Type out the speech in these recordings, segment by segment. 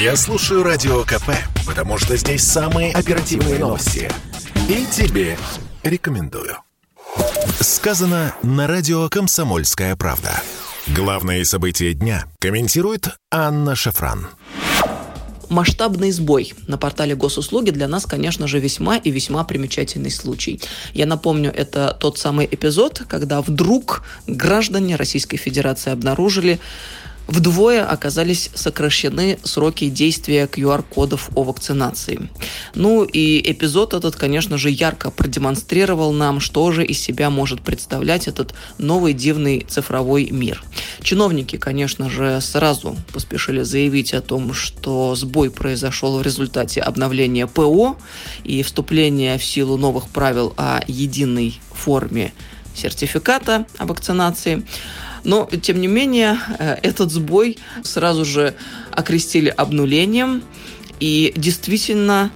Я слушаю Радио КП, потому что здесь самые оперативные новости. И тебе рекомендую. Сказано на радио «Комсомольская правда». Главные события дня комментирует Анна Шафран. Масштабный сбой на портале госуслуги для нас, конечно же, весьма и весьма примечательный случай. Я напомню, это тот самый эпизод, когда вдруг граждане Российской Федерации обнаружили вдвое оказались сокращены сроки действия QR-кодов о вакцинации. Ну и эпизод этот, конечно же, ярко продемонстрировал нам, что же из себя может представлять этот новый дивный цифровой мир. Чиновники, конечно же, сразу поспешили заявить о том, что сбой произошел в результате обновления ПО и вступления в силу новых правил о единой форме сертификата о вакцинации. Но, тем не менее, э, этот сбой сразу же окрестили обнулением. И действительно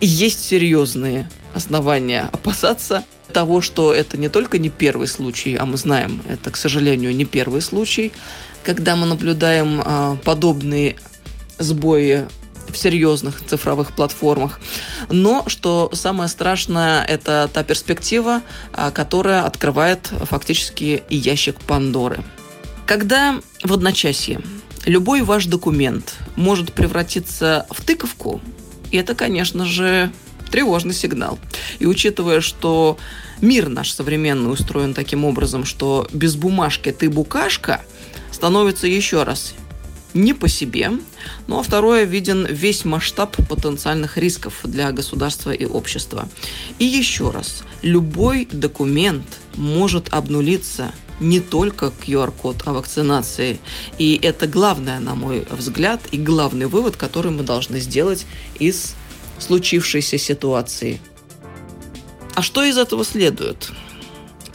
есть серьезные основания опасаться того, что это не только не первый случай, а мы знаем, это, к сожалению, не первый случай, когда мы наблюдаем э, подобные сбои в серьезных цифровых платформах. Но, что самое страшное, это та перспектива, а, которая открывает фактически ящик Пандоры. Когда в одночасье любой ваш документ может превратиться в тыковку, это, конечно же, тревожный сигнал. И учитывая, что мир наш современный устроен таким образом, что без бумажки ты букашка, становится еще раз не по себе. Ну а второе, виден весь масштаб потенциальных рисков для государства и общества. И еще раз, любой документ может обнулиться не только QR-код о вакцинации. И это главное, на мой взгляд, и главный вывод, который мы должны сделать из случившейся ситуации. А что из этого следует?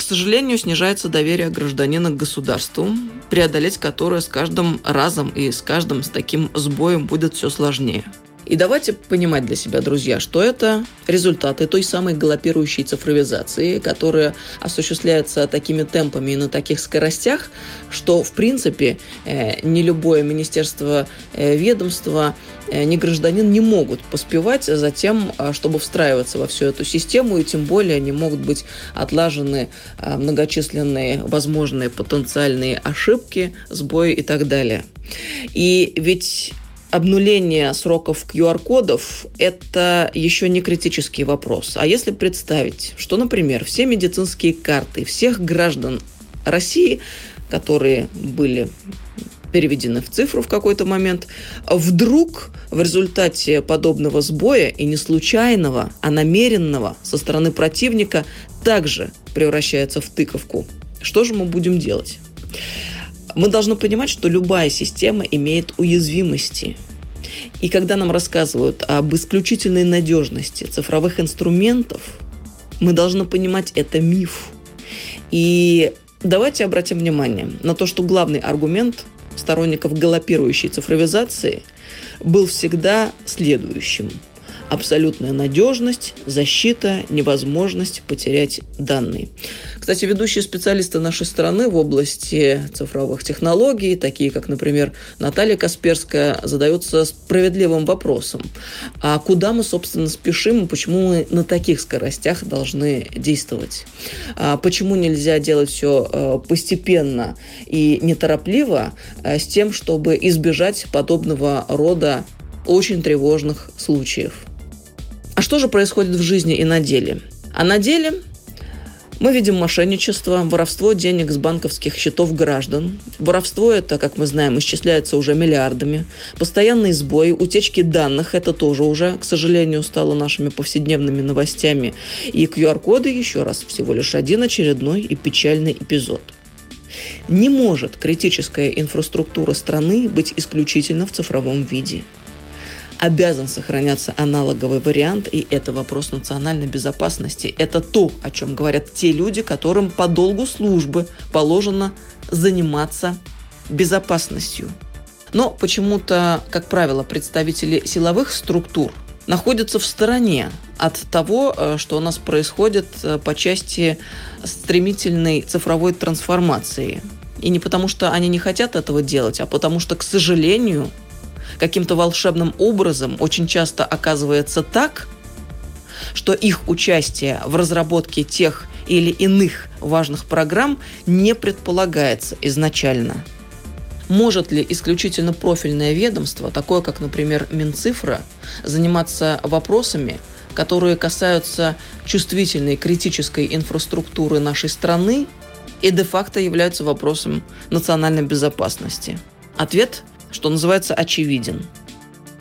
Сожалению, снижается доверие гражданина к государству, преодолеть которое с каждым разом и с каждым с таким сбоем будет все сложнее. И давайте понимать для себя, друзья, что это результаты той самой галопирующей цифровизации, которая осуществляется такими темпами и на таких скоростях, что, в принципе, э, ни любое министерство, э, ведомство, э, ни гражданин не могут поспевать за тем, чтобы встраиваться во всю эту систему, и тем более не могут быть отлажены многочисленные возможные потенциальные ошибки, сбои и так далее. И ведь обнуление сроков QR-кодов – это еще не критический вопрос. А если представить, что, например, все медицинские карты всех граждан России, которые были переведены в цифру в какой-то момент, вдруг в результате подобного сбоя и не случайного, а намеренного со стороны противника также превращается в тыковку. Что же мы будем делать? Мы должны понимать, что любая система имеет уязвимости. И когда нам рассказывают об исключительной надежности цифровых инструментов, мы должны понимать, это миф. И давайте обратим внимание на то, что главный аргумент сторонников галопирующей цифровизации был всегда следующим – абсолютная надежность, защита, невозможность потерять данные. Кстати, ведущие специалисты нашей страны в области цифровых технологий, такие как, например, Наталья Касперская, задаются справедливым вопросом. А куда мы, собственно, спешим и почему мы на таких скоростях должны действовать? А почему нельзя делать все э, постепенно и неторопливо э, с тем, чтобы избежать подобного рода очень тревожных случаев? Что же происходит в жизни и на деле? А на деле мы видим мошенничество, воровство денег с банковских счетов граждан. Воровство это, как мы знаем, исчисляется уже миллиардами. Постоянные сбои, утечки данных, это тоже уже, к сожалению, стало нашими повседневными новостями. И QR-коды, еще раз, всего лишь один очередной и печальный эпизод. Не может критическая инфраструктура страны быть исключительно в цифровом виде обязан сохраняться аналоговый вариант, и это вопрос национальной безопасности. Это то, о чем говорят те люди, которым по долгу службы положено заниматься безопасностью. Но почему-то, как правило, представители силовых структур находятся в стороне от того, э, что у нас происходит э, по части стремительной цифровой трансформации. И не потому, что они не хотят этого делать, а потому что, к сожалению, каким-то волшебным образом очень часто оказывается так, что их участие в разработке тех или иных важных программ не предполагается изначально. Может ли исключительно профильное ведомство, такое как, например, Минцифра, заниматься вопросами, которые касаются чувствительной критической инфраструктуры нашей страны и де-факто являются вопросом национальной безопасности? Ответ, что называется, очевиден.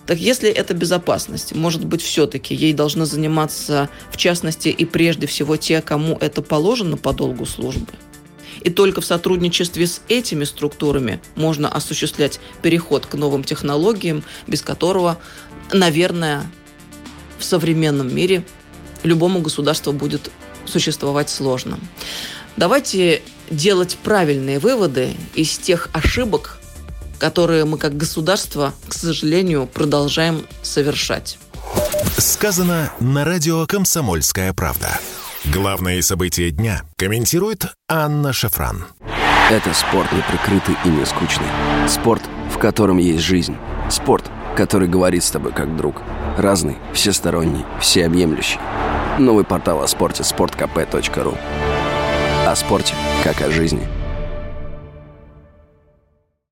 Так если это безопасность, может быть, все-таки ей должны заниматься, в частности, и прежде всего те, кому это положено по долгу службы? И только в сотрудничестве с этими структурами можно осуществлять переход к новым технологиям, без которого, наверное, в современном мире любому государству будет существовать сложно. Давайте делать правильные выводы из тех ошибок, которые мы как государство, к сожалению, продолжаем совершать. Сказано на радио «Комсомольская правда». Главные события дня комментирует Анна Шафран. Это спорт не прикрытый и не скучный. Спорт, в котором есть жизнь. Спорт, который говорит с тобой как друг. Разный, всесторонний, всеобъемлющий. Новый портал о спорте – sportkp.ru О спорте, как о жизни –